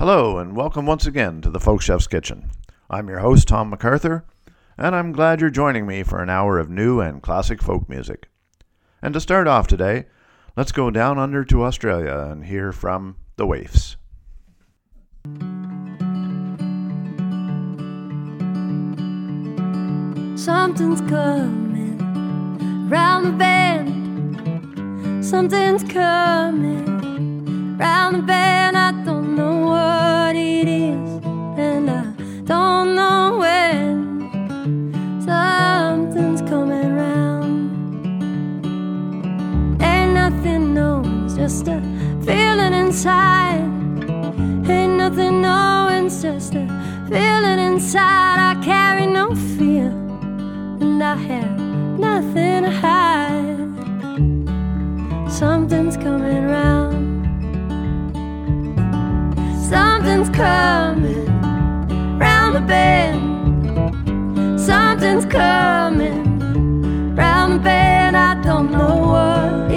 Hello, and welcome once again to the Folk Chef's Kitchen. I'm your host, Tom MacArthur, and I'm glad you're joining me for an hour of new and classic folk music. And to start off today, let's go down under to Australia and hear from the Waifs. Something's coming round the bend. Something's coming round the bend. I don't don't know what it is, and I don't know when something's coming round. Ain't nothing known, it's just a feeling inside. Ain't nothing known, it's just a feeling inside. I carry no fear, and I have nothing to hide. Something's coming round. Something's coming round the bend. Something's coming round the bend. I don't know what.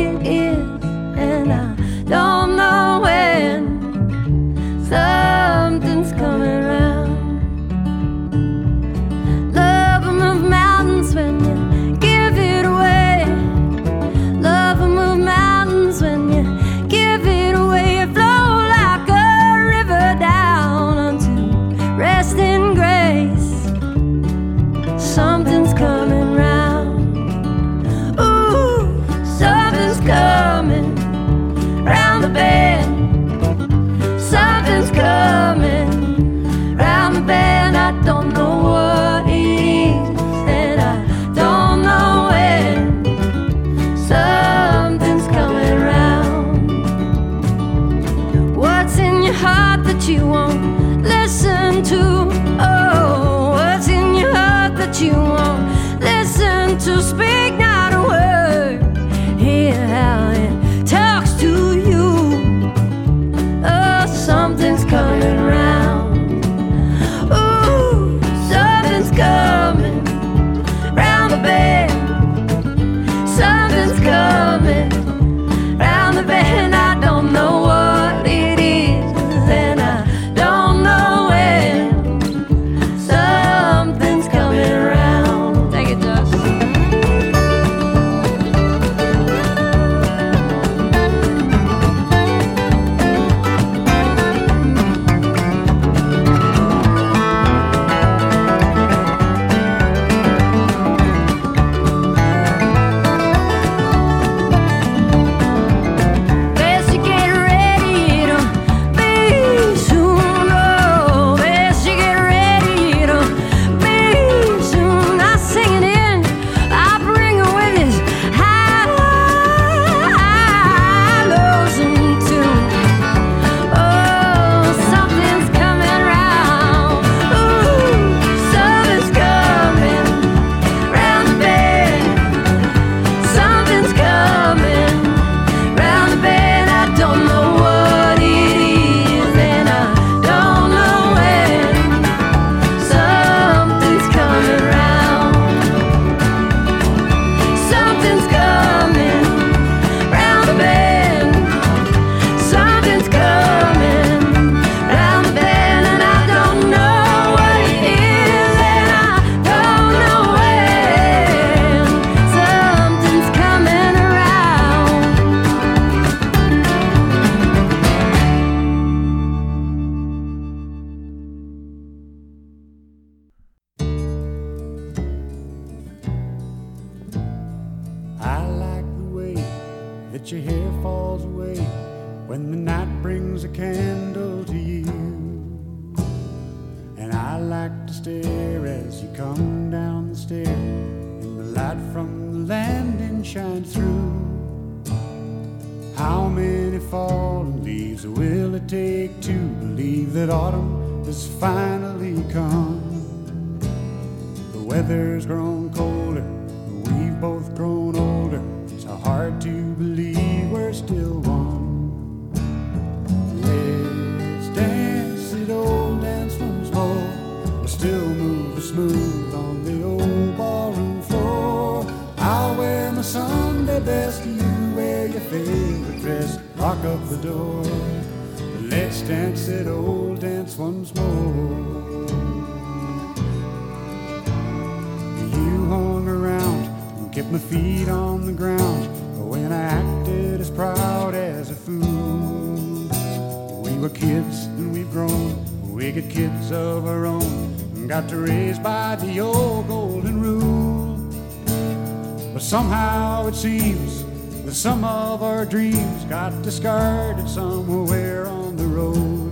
Somehow it seems that some of our dreams got discarded somewhere on the road.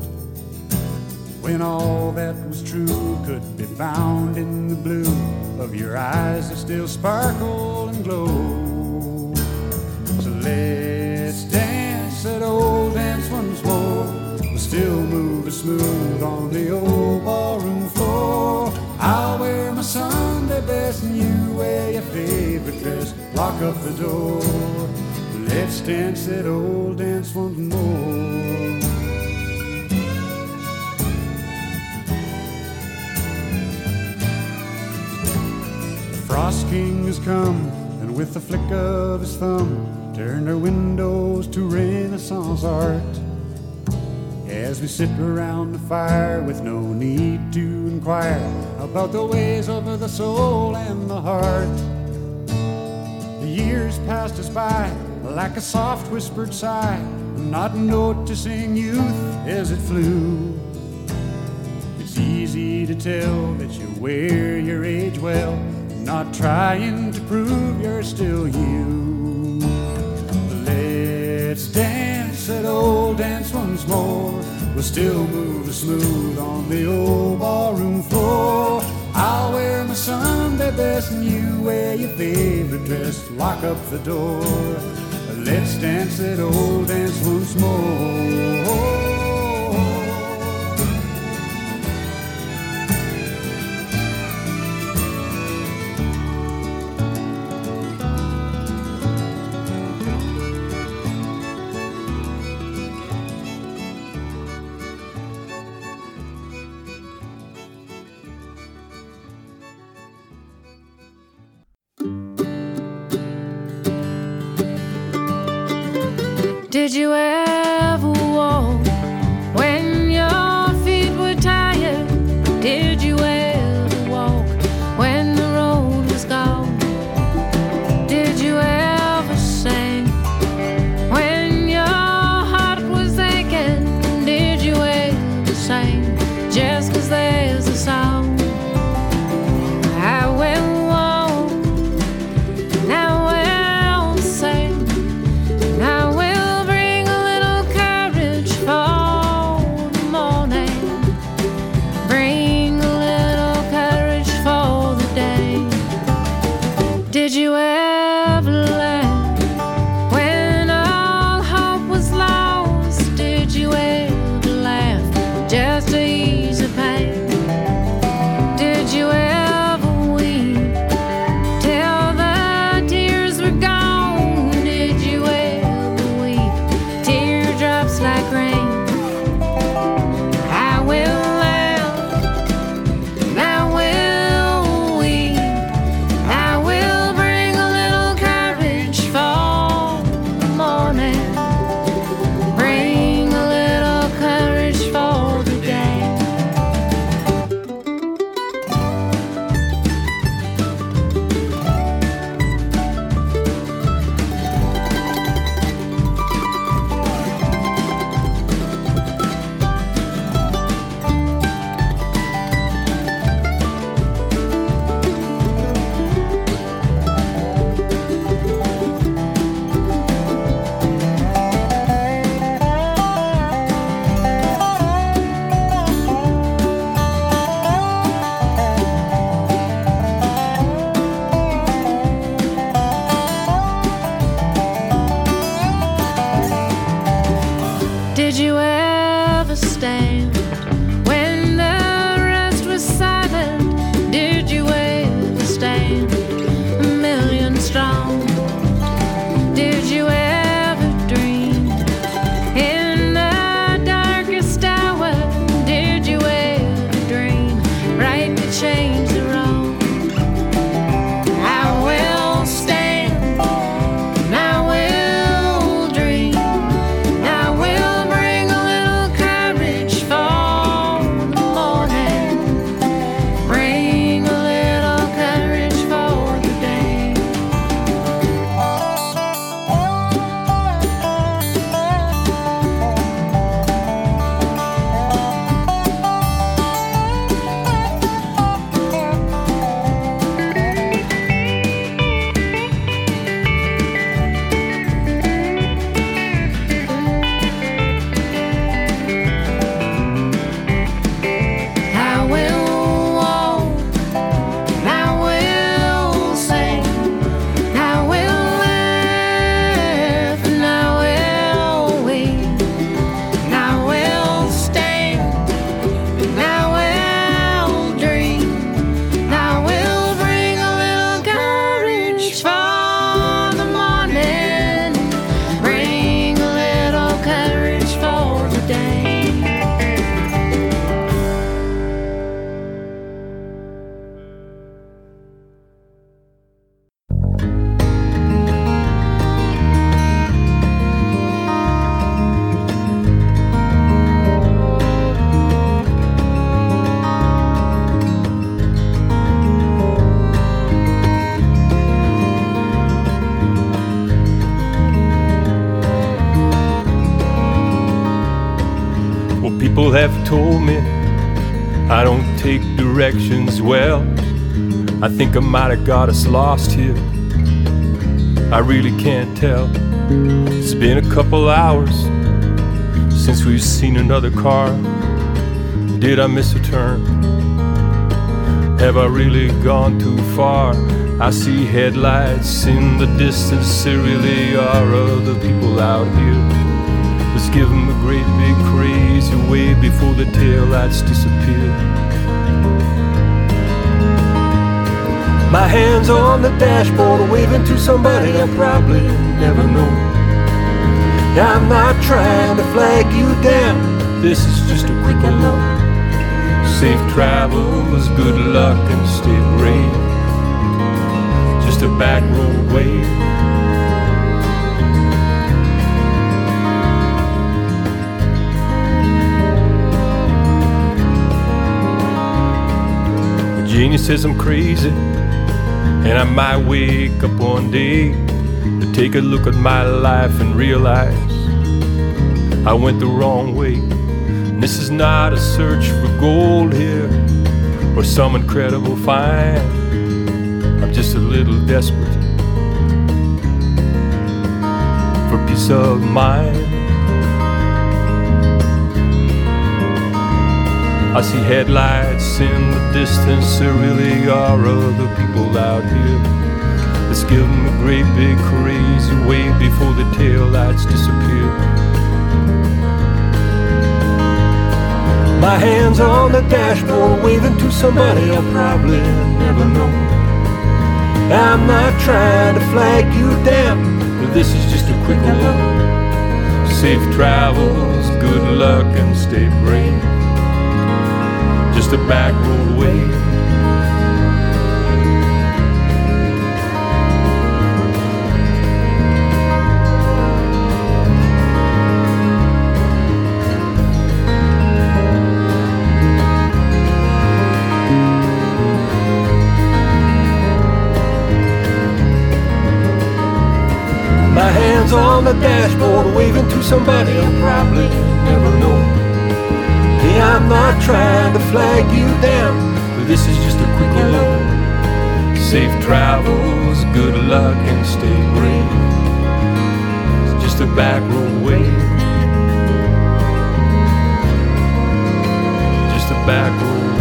When all that was true could be found in the blue of your eyes that still sparkle and glow. So let's dance that old dance once more. We'll still move smooth on the old Lock up the door. Let's dance that old dance once more. The Frost King has come, and with the flick of his thumb, turned our windows to Renaissance art. As we sit around the fire with no need to inquire about the ways of the soul and the heart. Years passed us by like a soft whispered sigh, not noticing youth as it flew. It's easy to tell that you wear your age well, not trying to prove you're still you. Let's dance that old dance once more. We'll still move smooth on the old ballroom floor. I'll wear my Sunday best and you wear your favorite dress. Lock up the door. Let's dance that old dance once more. Did you ever directions well. I think I might have got us lost here. I really can't tell. It's been a couple hours since we've seen another car. Did I miss a turn? Have I really gone too far? I see headlights in the distance. There really are other people out here. Let's give them a great big crazy wave before the taillights disappear. My hands on the dashboard, waving to somebody I probably never know. I'm not trying to flag you down, this is just a quick hello. Safe travels, good luck, and stay brave. Just a back road wave. Virginia says I'm crazy, and I might wake up one day to take a look at my life and realize I went the wrong way. And this is not a search for gold here or some incredible find. I'm just a little desperate for peace of mind. I see headlights in the distance. There really are other people out here. Let's give them a great big crazy wave before the taillights disappear. My hands on the dashboard, waving to somebody I'll probably never know. I'm not trying to flag you down, but this is just a quick hello. Safe travels, good luck, and stay brave just a back road wave. My hands on the dashboard, waving to somebody I'll probably never know. I'm not trying to flag you down, but this is just a quick hello. Safe travels, good luck, and stay brave. It's just a back road wave. Just a back road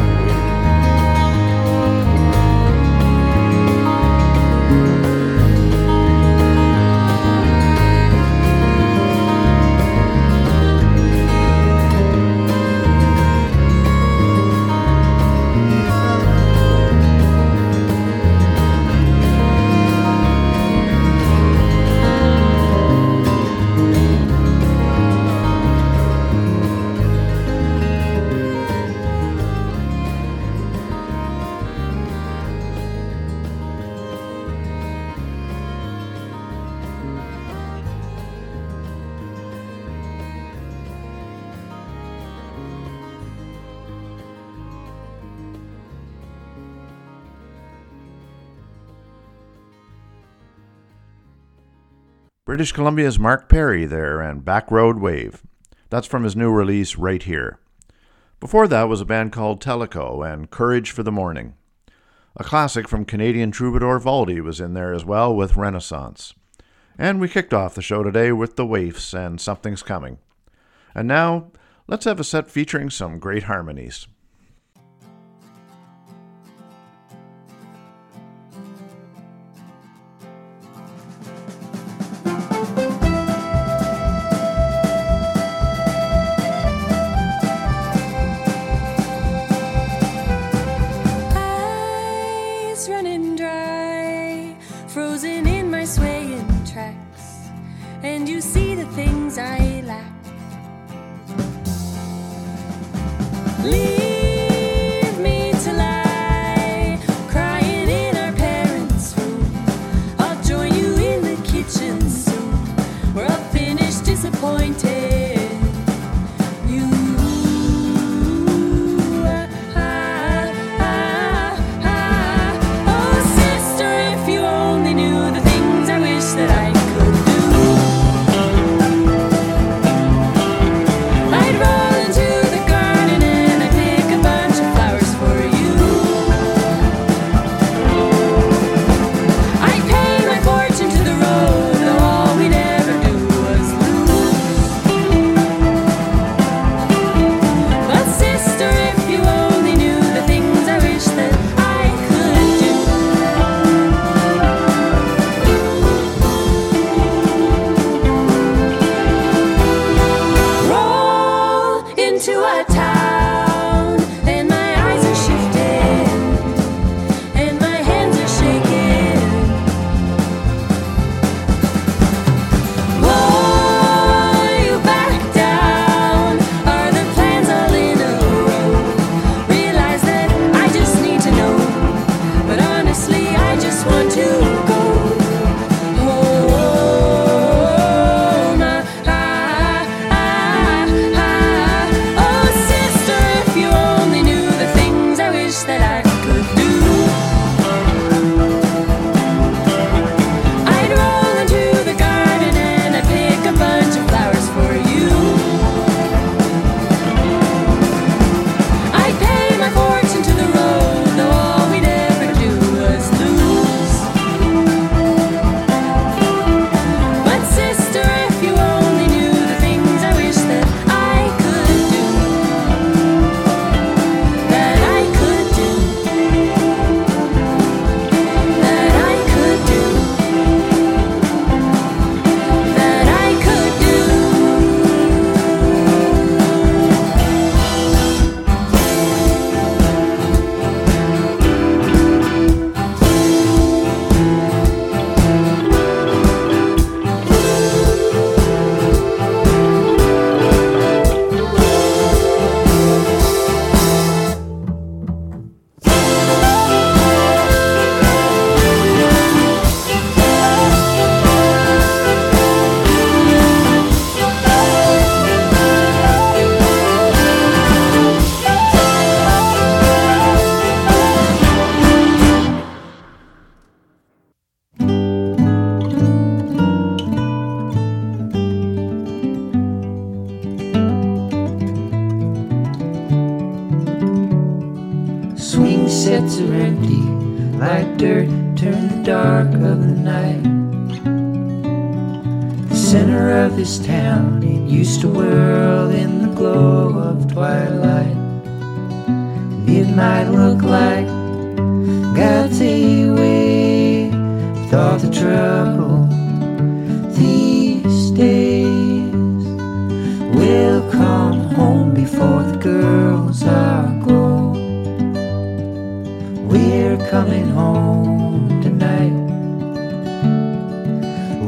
British Columbia's Mark Perry there and Back Road Wave. That's from his new release right here. Before that was a band called Tellico and Courage for the Morning. A classic from Canadian troubadour Valdy was in there as well with Renaissance. And we kicked off the show today with The Waifs and Something's Coming. And now, let's have a set featuring some great harmonies. Leave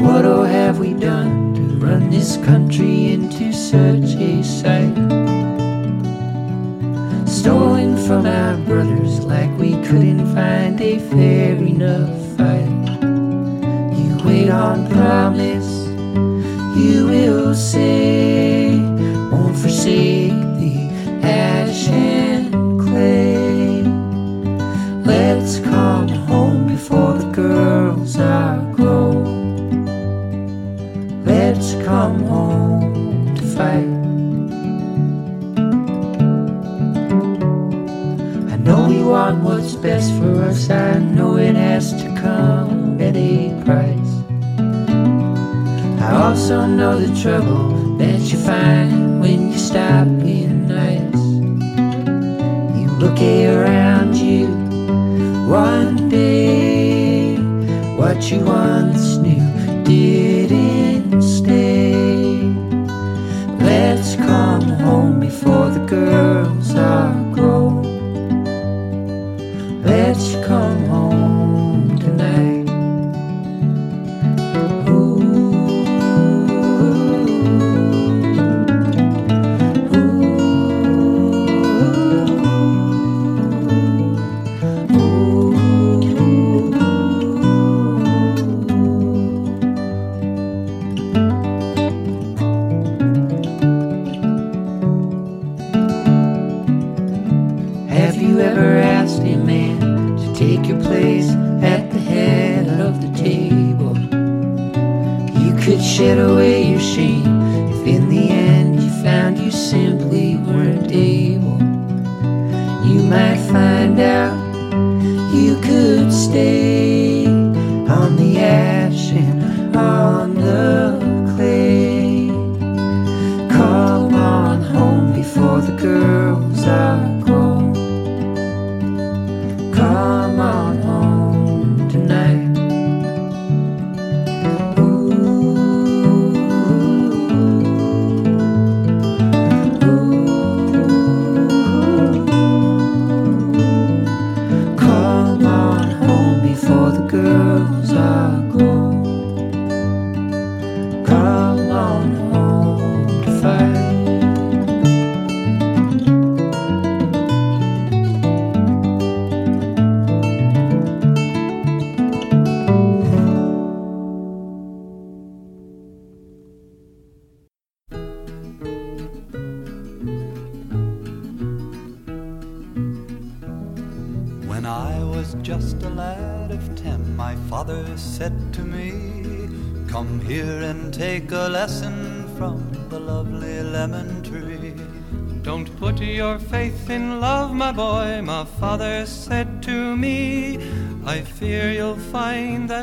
What oh have we done to run this country into such a sight? Stolen from our brothers like we couldn't find a fair enough fight. You wait on promise, you will say, know the trouble that you find when you stop being nice. You look around you one day, what you once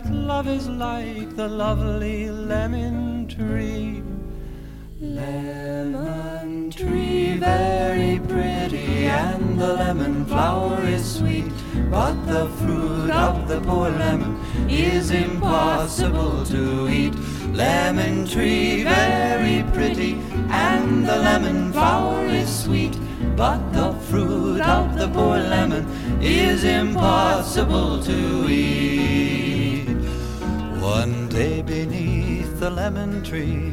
that love is like the lovely lemon tree. Lemon tree, very pretty, and the lemon flower is sweet. But the fruit of the poor lemon is impossible to eat. Lemon tree, very pretty, and the lemon flower is sweet. But the fruit of the poor lemon is impossible to eat. One day beneath the lemon tree,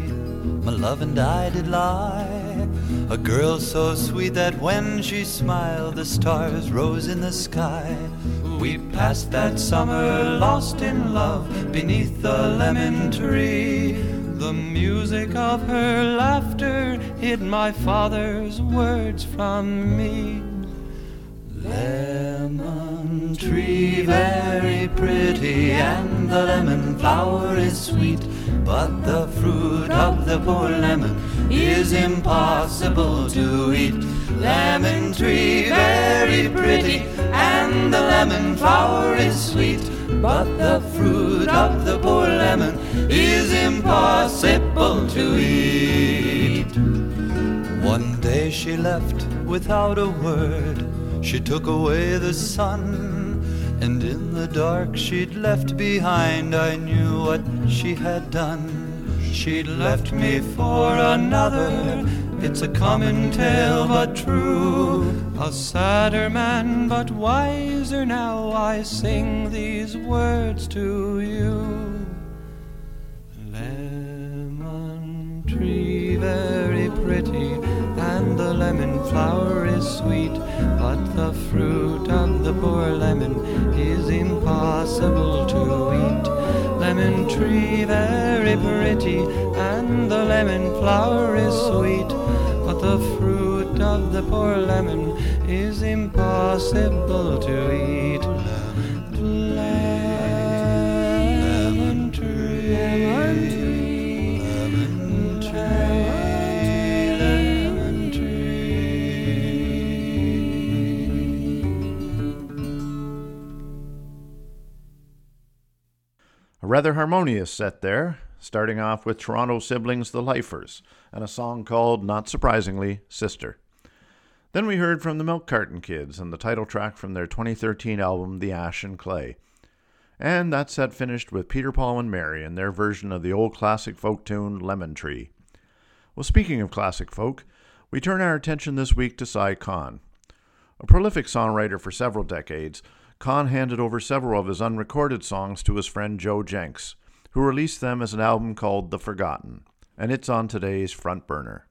my love and I did lie. A girl so sweet that when she smiled, the stars rose in the sky. We passed that summer lost in love beneath the lemon tree. The music of her laughter hid my father's words from me. Lemon tree, very pretty, and the lemon flower is sweet. But the fruit of the poor lemon is impossible to eat. Lemon tree, very pretty, and the lemon flower is sweet, but the fruit of the poor lemon is impossible to eat. One day she left without a word. She took away the sun, and in the dark she'd left behind, I knew what she had done. She'd left me for another. It's a common tale, but true. A sadder man, but wiser now, I sing these words to you. Lemon tree, very pretty, the lemon flower is sweet, but the fruit of the poor lemon is impossible to eat. Lemon tree, very pretty, and the lemon flower is sweet, but the fruit of the poor lemon is impossible to eat. Rather harmonious set there, starting off with Toronto siblings The Lifers and a song called, not surprisingly, Sister. Then we heard from the Milk Carton Kids and the title track from their 2013 album The Ash and Clay. And that set finished with Peter Paul and Mary and their version of the old classic folk tune Lemon Tree. Well, speaking of classic folk, we turn our attention this week to Si Kahn. A prolific songwriter for several decades, Kahn handed over several of his unrecorded songs to his friend Joe Jencks, who released them as an album called The Forgotten, and it's on today's front burner.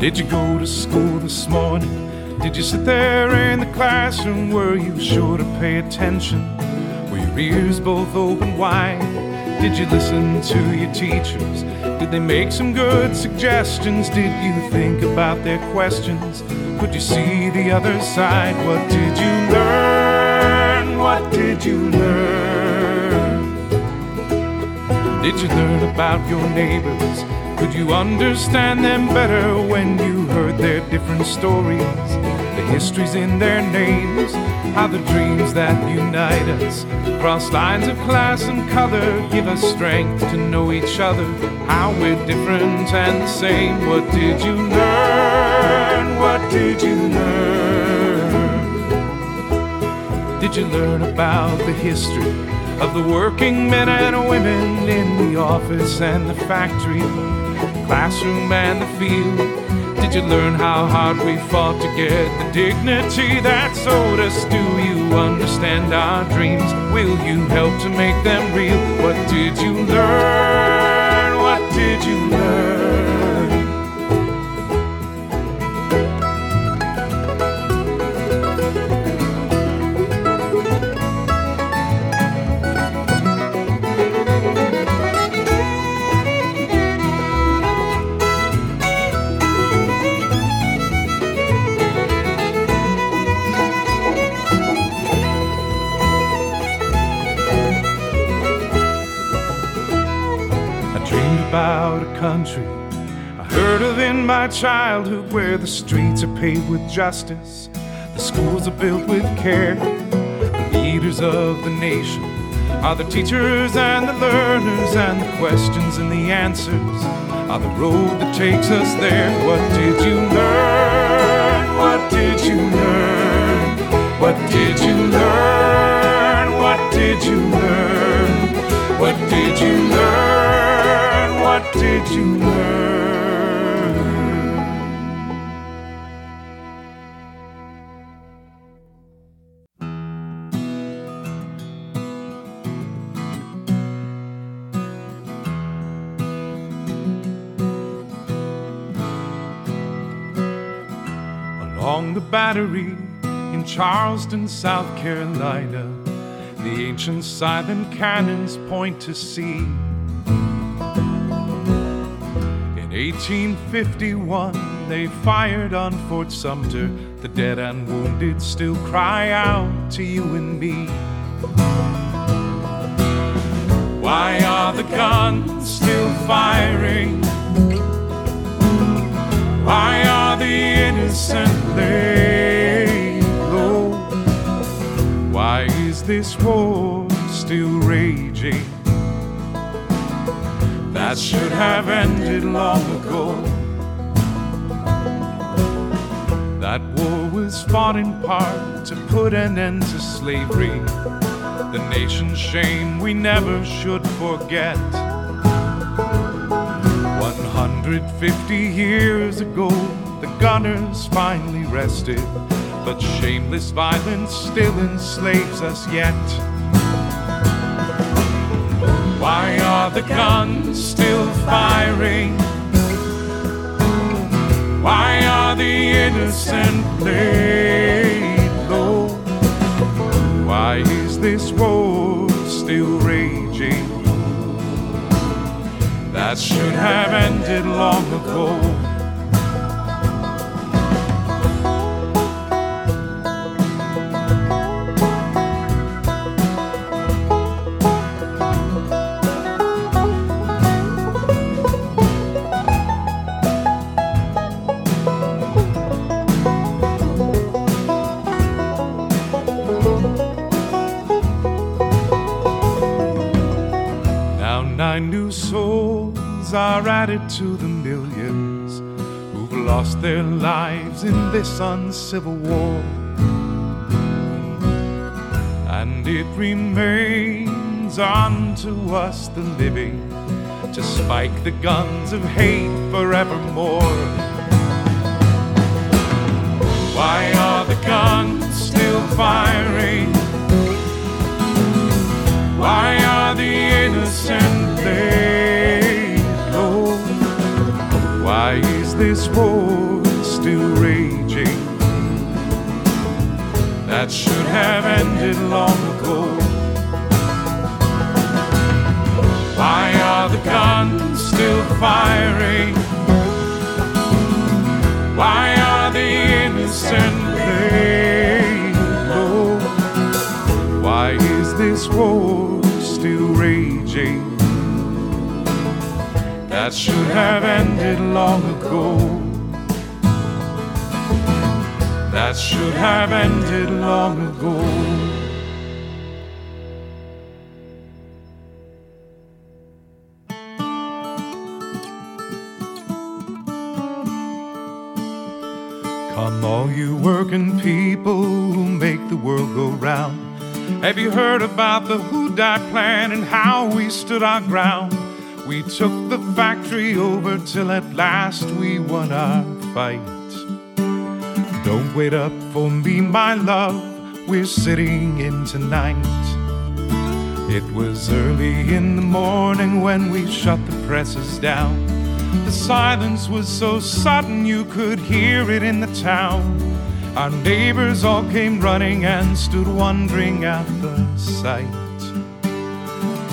Did you go to school this morning? Did you sit there in the classroom? Were you sure to pay attention? Were your ears both open wide? Did you listen to your teachers? Did they make some good suggestions? Did you think about their questions? Could you see the other side? What did you learn? What did you learn? Did you learn about your neighbors? Could you understand them better when you heard their different stories? Histories in their names, how the dreams that unite us cross lines of class and color give us strength to know each other, how we're different and the same. What did you learn? What did you learn? Did you learn about the history of the working men and women in the office and the factory, classroom and the field? Did you learn how hard we fought to get the dignity that sold us? Do you understand our dreams? Will you help to make them real? What did you learn? What did you learn? Childhood where the streets are paved with justice, the schools are built with care. The leaders of the nation are the teachers and the learners, and the questions and the answers are the road that takes us there. What did you learn? What did you learn? What did you learn? What did you learn? What did you learn? What did you learn? Along the battery in Charleston, South Carolina, the ancient silent cannons point to sea. In 1851, they fired on Fort Sumter. The dead and wounded still cry out to you and me. Why are the guns still firing? Innocent laid low? Why is this war still raging? That should have ended long ago. That war was fought in part to put an end to slavery, the nation's shame we never should forget. 150 years ago, the gunners finally rested, but shameless violence still enslaves us yet. Why are the guns still firing? Why are the innocent laid low? Why is this war still raging? That should have ended long ago. Souls are added to the millions who've lost their lives in this uncivil war. And it remains unto us, the living, to spike the guns of hate forevermore. Why are the guns still firing? Why are the innocent laid low? Why is this war still raging? That should have ended long ago. Why are the guns still firing? Why are the innocent laid low? Why is this war That should have ended long ago. That should have ended long ago. Come, all you working people who make the world go round. Have you heard about the Houdaille plan and how we stood our ground? We took the factory over till at last we won our fight. Don't wait up for me, my love, we're sitting in tonight. It was early in the morning when we shut the presses down. The silence was so sudden you could hear it in the town. Our neighbors all came running and stood wondering at the sight.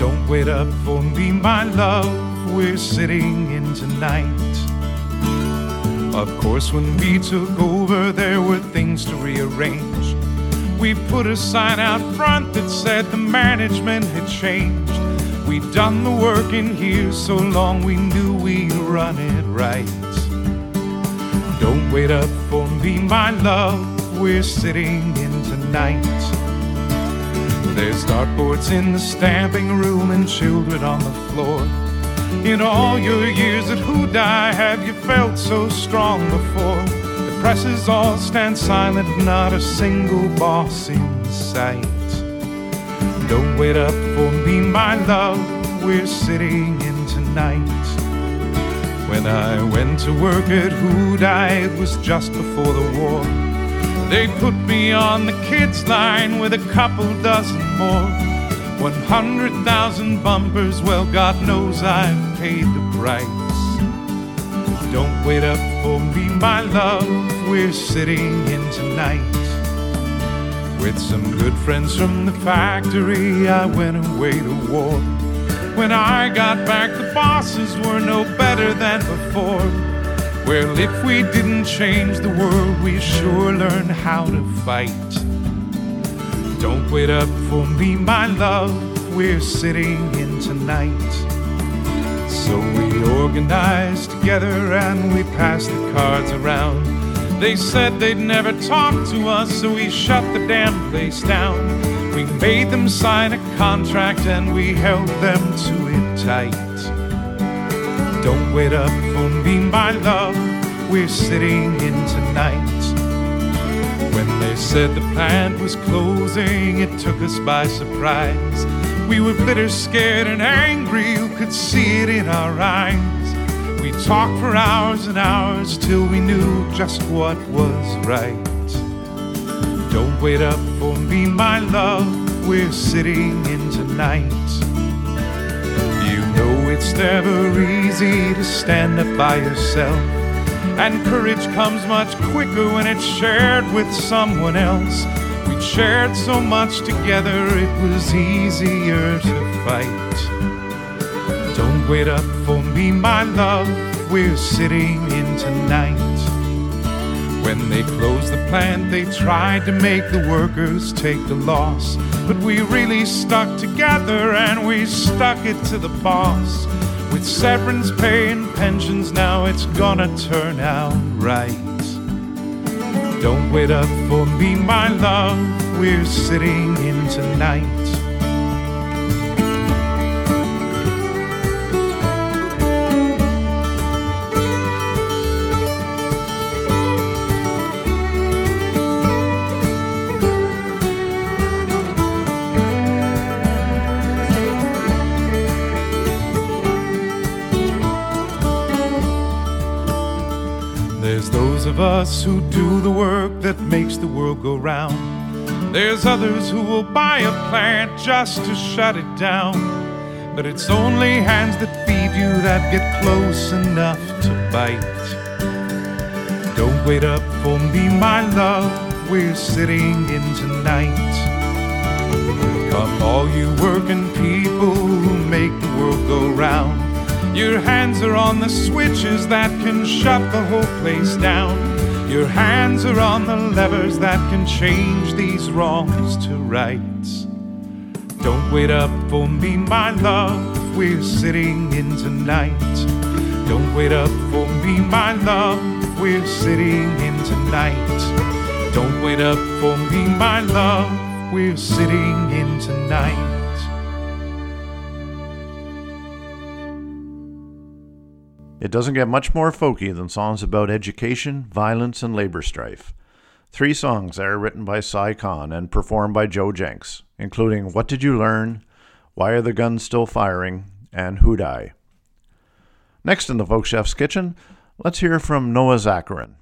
Don't wait up for me, my love, we're sitting in tonight. Of course, when we took over, there were things to rearrange. We put a sign out front that said the management had changed. We'd done the work in here so long we knew we'd run it right. Don't wait up for me, my love, we're sitting in tonight. There's dartboards in the stamping room and children on the floor. In all your years at Houdaille, have you felt so strong before? The presses all stand silent, not a single boss in sight. Don't wait up for me, my love, we're sitting in tonight. When I went to work at Houdaille, it was just before the war. They put me on the kids' line with a couple dozen more. 100,000 bumpers, well, God knows I've paid the price. Don't wait up for me, my love, we're sitting in tonight. With some good friends from the factory, I went away to war. When I got back, the bosses were no better than before. Well, if we didn't change the world, we sure learn how to fight. Don't wait up for me, my love, we're sitting in tonight. So we organized together and we passed the cards around. They said they'd never talk to us, so we shut the damn place down. We made them sign a contract and we held them to it tight. Don't wait up for me, my love. We're sitting in tonight. When they said the plant was closing, it took us by surprise. We were bitter, scared, and angry. You could see it in our eyes. We talked for hours and hours till we knew just what was right. Don't wait up for me, my love. We're sitting in tonight. It's never easy to stand up by yourself. And courage comes much quicker when it's shared with someone else. We shared so much together, it was easier to fight. Don't wait up for me, my love. We're sitting in tonight. When they closed the plant, they tried to make the workers take the loss. But we really stuck together and we stuck it to the boss. With severance pay and pensions, now it's gonna turn out right. Don't wait up for me, my love. We're sitting in tonight. Of us who do the work that makes the world go round. There's others who will buy a plant just to shut it down. But it's only hands that feed you that get close enough to bite. Don't wait up for me, my love. We're sitting in tonight. Come, all you working people who make the world go round. Your hands are on the switches that can shut the whole place down. Your hands are on the levers that can change these wrongs to rights. Don't wait up for me, my love. We're sitting in tonight. Don't wait up for me, my love. We're sitting in tonight. Don't wait up for me, my love. We're sitting in tonight. It doesn't get much more folky than songs about education, violence, and labor strife. Three songs that are written by Si Kahn and performed by Joe Jencks, including What Did You Learn, Why Are the Guns Still Firing, and Houdaille. Next in the Folk Chef's Kitchen, let's hear from Noah Zacharin.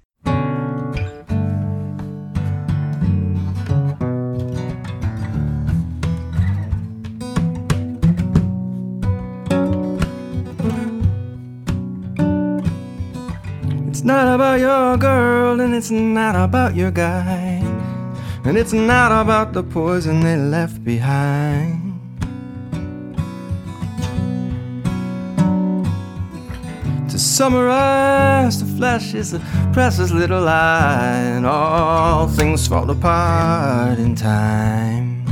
It's not about your girl, and it's not about your guy, and it's not about the poison they left behind. To summarize, the flesh is a precious little lie, and all things fall apart in time.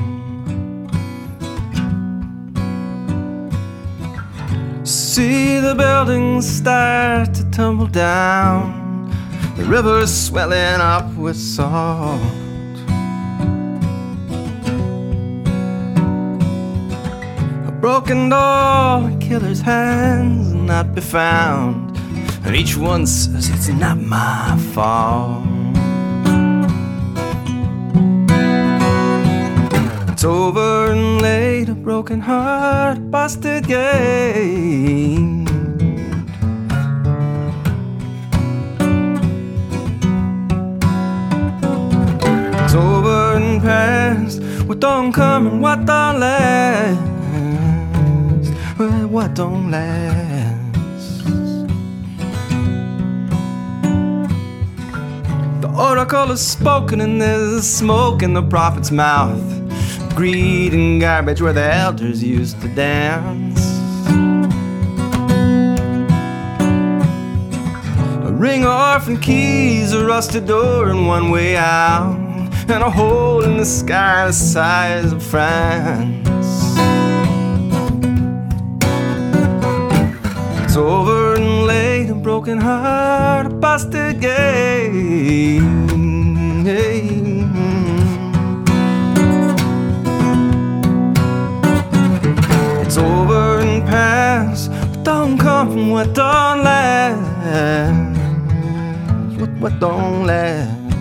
See the buildings start to tumble down, the river's swelling up with salt. A broken door, a killer's hands not be found, and each one says it's not my fault. It's over and late, a broken heart, busted game. And past, what don't come and what don't last. Well, what don't last. The oracle is spoken, and there's smoke in the prophet's mouth greed and garbage where the elders used to dance. A ring of orphan keys, a rusted door, and one way out, and a hole in the sky the size of France. It's over and late, a broken heart, a busted game. It's over and past, but don't come from what don't last. What, what don't last.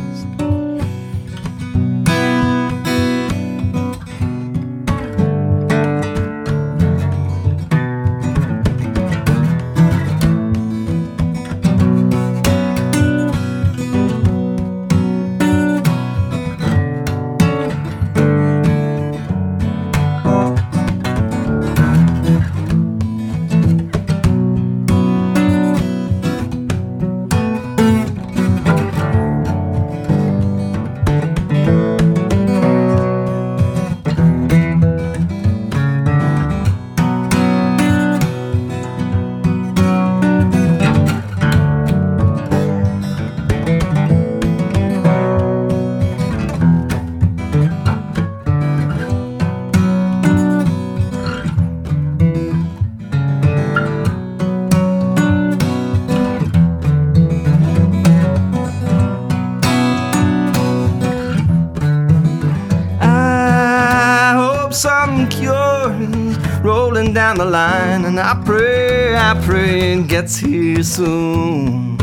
And I pray, I pray it gets here soon.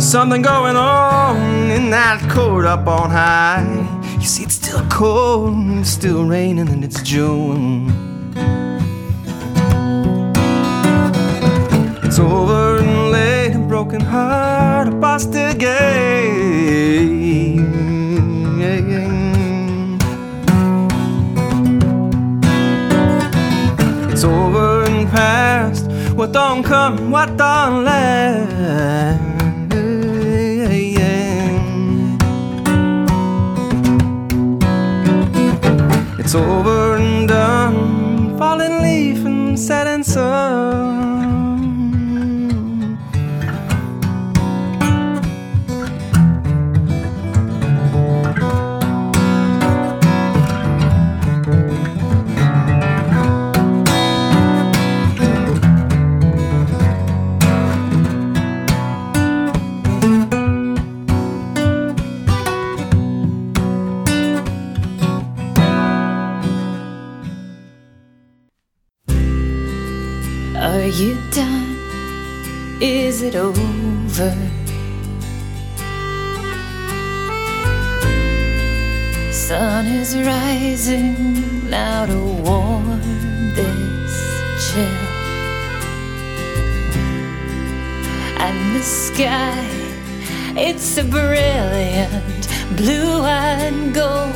Something going on in that court up on high. You see, it's still cold, and it's still raining, and it's June. It's over and late, a broken heart, a busted game. What don't come, what don't. It's over and done, falling leaf and setting sun. Rising now to warm this chill. And the sky, it's a brilliant blue and gold.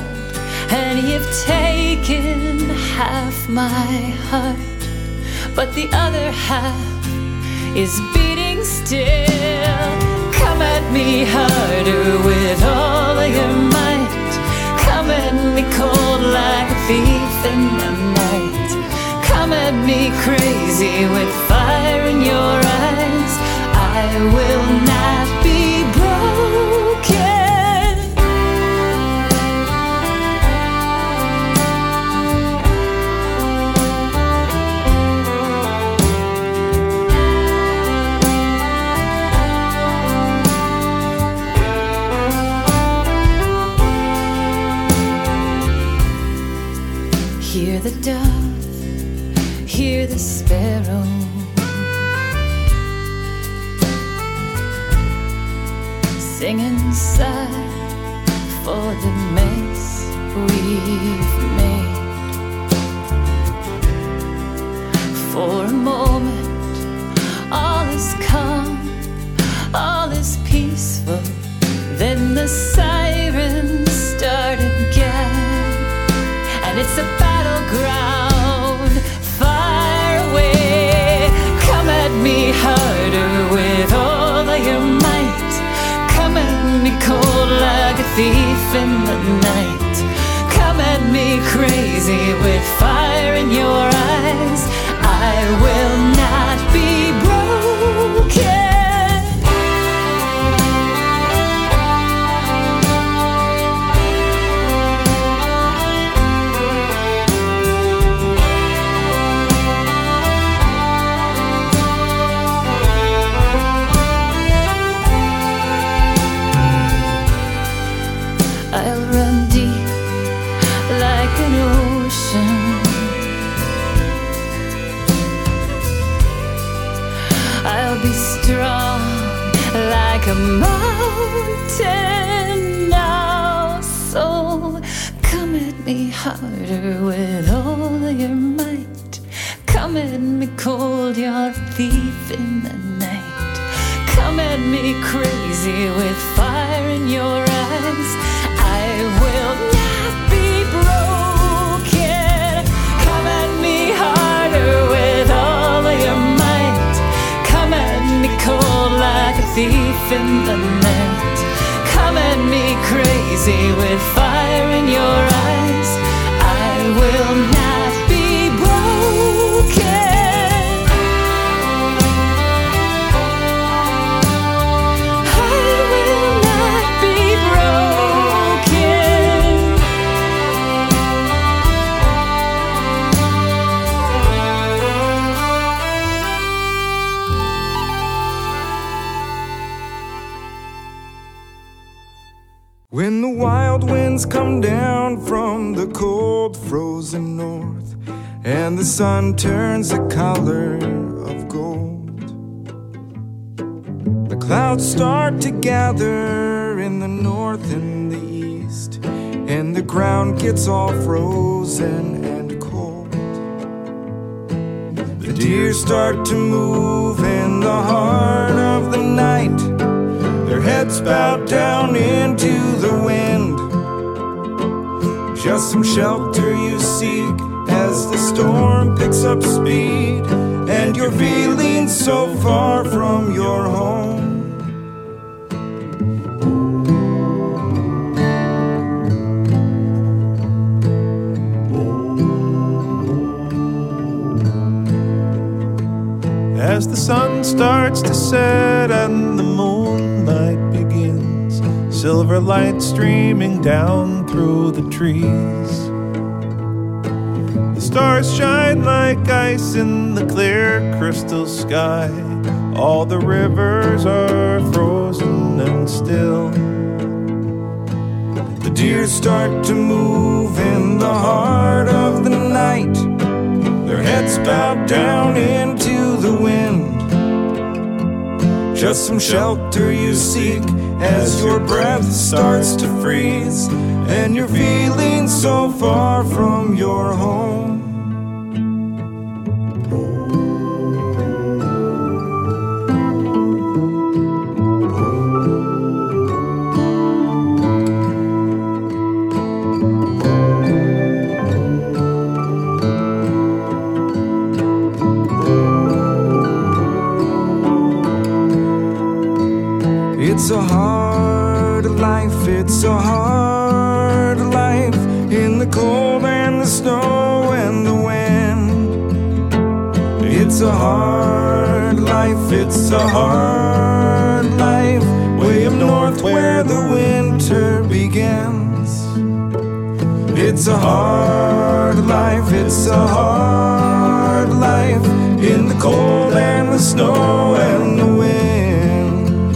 And you've taken half my heart but the other half is beating still. Come at me harder with all of your might. Come at me cold like a thief in the night. Come at me crazy with fire in your eyes. I will not inside for the mess we've made. For a moment, in the night. Come at me crazy with fire in your eyes. I will harder with all your might. Come at me cold, you're a thief in the night. Come at me crazy with fire in your eyes. I will not be broken. Come at me harder with all your might. Come at me cold like a thief in the night. Come at me crazy with fire in your eyes. The sun turns the color of gold, the clouds start to gather in the north and the east, and the ground gets all frozen and cold. The deer start to move in the heart of the night their heads bowed down into the wind. Just some shelter you seek as the storm picks up speed, and you're feeling so far from your home. As the sun starts to set and the moonlight begins, silver light streaming down through the trees. The stars shine like ice in the clear crystal sky. All the rivers are frozen and still. The deer start to move in the heart of the night. Their heads bowed down into the wind. Just some shelter you seek as your breath starts to freeze, and you're feeling so far from your home. A hard life way up north where the winter begins. It's a hard life, it's a hard life in the cold and the snow and the wind.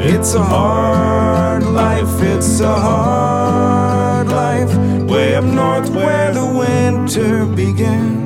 It's a hard life, it's a hard life way up north where the winter begins.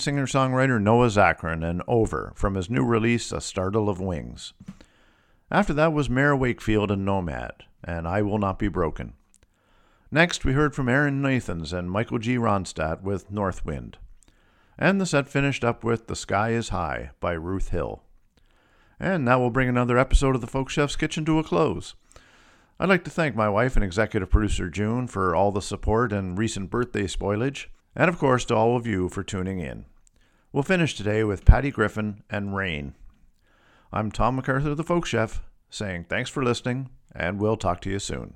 Singer songwriter Noah Zacharin and Over from his new release, A Startle of Wings. After that was Mare Wakefield and Nomad, and I Will Not Be Broken. Next, we heard from Aaron Nathans and Michael G. Ronstadt with North Wind. And the set finished up with The Sky is High by Ruth Hill. And that will bring another episode of the Folk Chef's Kitchen to a close. I'd like to thank my wife and executive producer June for all the support and recent birthday spoilage, and of course to all of you for tuning in. We'll finish today with Patty Griffin and Rain. I'm Tom MacArthur, the Folk Chef, saying thanks for listening, and we'll talk to you soon.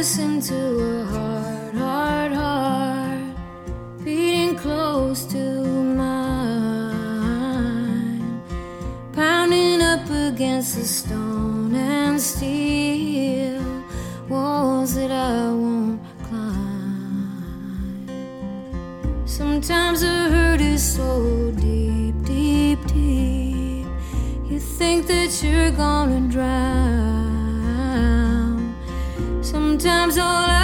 Listen to a heart, heart, heart beating close to mine, pounding up against the stone Sometimes all I